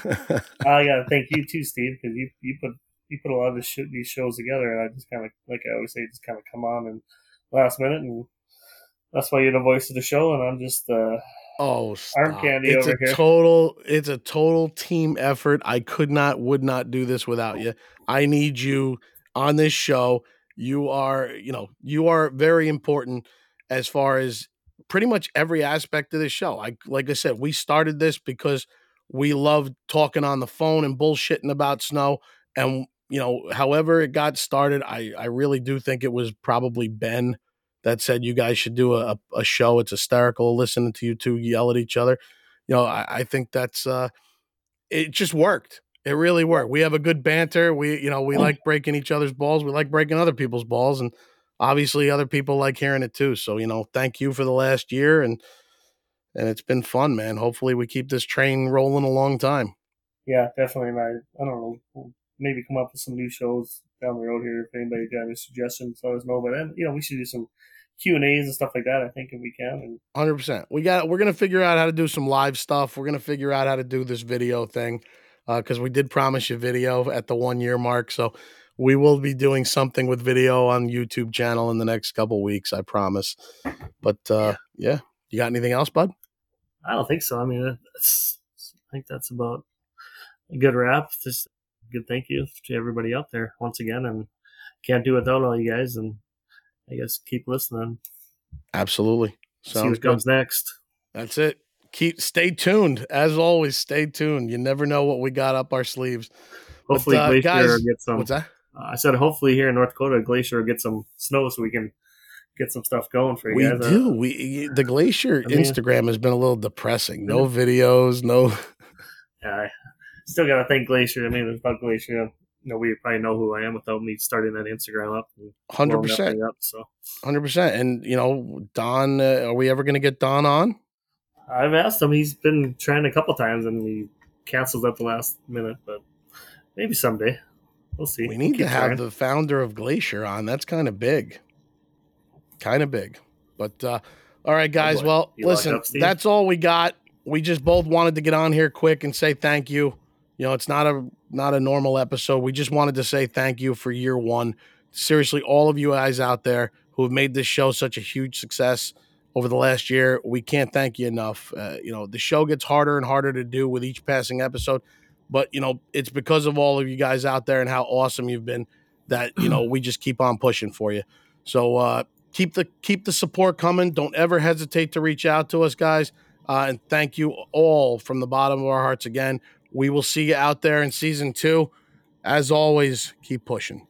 Speaker 2: gotta thank you too, Steve, because you you put you put a lot of this sh- these shows together, and I just kind of like I always say, just kind of come on and last minute, and that's why you're the voice of the show, and I'm just uh,
Speaker 1: Oh,
Speaker 2: Arm
Speaker 1: stop.
Speaker 2: candy
Speaker 1: it's
Speaker 2: over
Speaker 1: a
Speaker 2: here.
Speaker 1: total it's a total team effort. I could not would not do this without you. I need you on this show. You are, you know, you are very important as far as pretty much every aspect of the show. I like I said, we started this because we loved talking on the phone and bullshitting about snow and you know, however it got started, I I really do think it was probably Ben that said you guys should do a, a show. It's hysterical listening to you two yell at each other. You know, I, I think that's uh it just worked. It really worked. We have a good banter. We, you know, we like breaking each other's balls. We like breaking other people's balls, and obviously other people like hearing it too. So, you know, thank you for the last year and and it's been fun, man. Hopefully we keep this train rolling a long time.
Speaker 2: yeah, definitely. And I I don't know, we'll maybe come up with some new shows down the road here. If anybody got any suggestions, let us know. But then you know, we should do some Q and A's and stuff like that. I think if we can, and
Speaker 1: Hundred percent. We got. We're gonna figure out how to do some live stuff. We're gonna figure out how to do this video thing because we did promise you video at the one year mark. So we will be doing something with video on YouTube channel in the next couple weeks. I promise. But uh, yeah, you got anything else, bud?
Speaker 2: I don't think so. I mean, that's, I think that's about a good wrap. Just good thank you to everybody out there once again, and can't do without all you guys. And I guess keep listening.
Speaker 1: Absolutely.
Speaker 2: see
Speaker 1: Sounds
Speaker 2: what
Speaker 1: good.
Speaker 2: comes next.
Speaker 1: That's it. Keep stay tuned. As always, stay tuned. You never know what we got up our sleeves. But,
Speaker 2: Hopefully,
Speaker 1: uh,
Speaker 2: Glacier
Speaker 1: guys,
Speaker 2: gets some.
Speaker 1: What's that?
Speaker 2: Uh, I said hopefully here in North Dakota, Glacier will get some snow so we can get some stuff going for you
Speaker 1: We
Speaker 2: guys. Uh,
Speaker 1: do. We the glacier
Speaker 2: I mean-
Speaker 1: Instagram has been a little depressing. No videos. No.
Speaker 2: yeah, still got to thank Glacier. I mean, without Glacier, you know, we probably know who I am without me starting that Instagram up.
Speaker 1: Hundred percent.
Speaker 2: so
Speaker 1: Hundred percent. And you know, Don, uh, are we ever going to get Don on?
Speaker 2: I've asked him. He's been trying a couple times and he canceled at the last minute, but maybe someday. We'll see.
Speaker 1: We
Speaker 2: We'll
Speaker 1: need to have
Speaker 2: trying.
Speaker 1: the founder of Glacier on. That's kind of big. Kind of big. But uh all right, guys.
Speaker 2: boy.
Speaker 1: well,
Speaker 2: You
Speaker 1: listen,
Speaker 2: up,
Speaker 1: that's all we got. We just both wanted to get on here quick and say thank you. You know, it's not a not a normal episode. We just wanted to say thank you for year one. Seriously, all of you guys out there who have made this show such a huge success over the last year, we can't thank you enough. Uh, you know, the show gets harder and harder to do with each passing episode, but you know, it's because of all of you guys out there and how awesome you've been that you know <clears throat> we just keep on pushing for you. So uh, keep the keep the support coming. Don't ever hesitate to reach out to us, guys. Uh, and thank you all from the bottom of our hearts again. We will see you out there in season two. As always, keep pushing.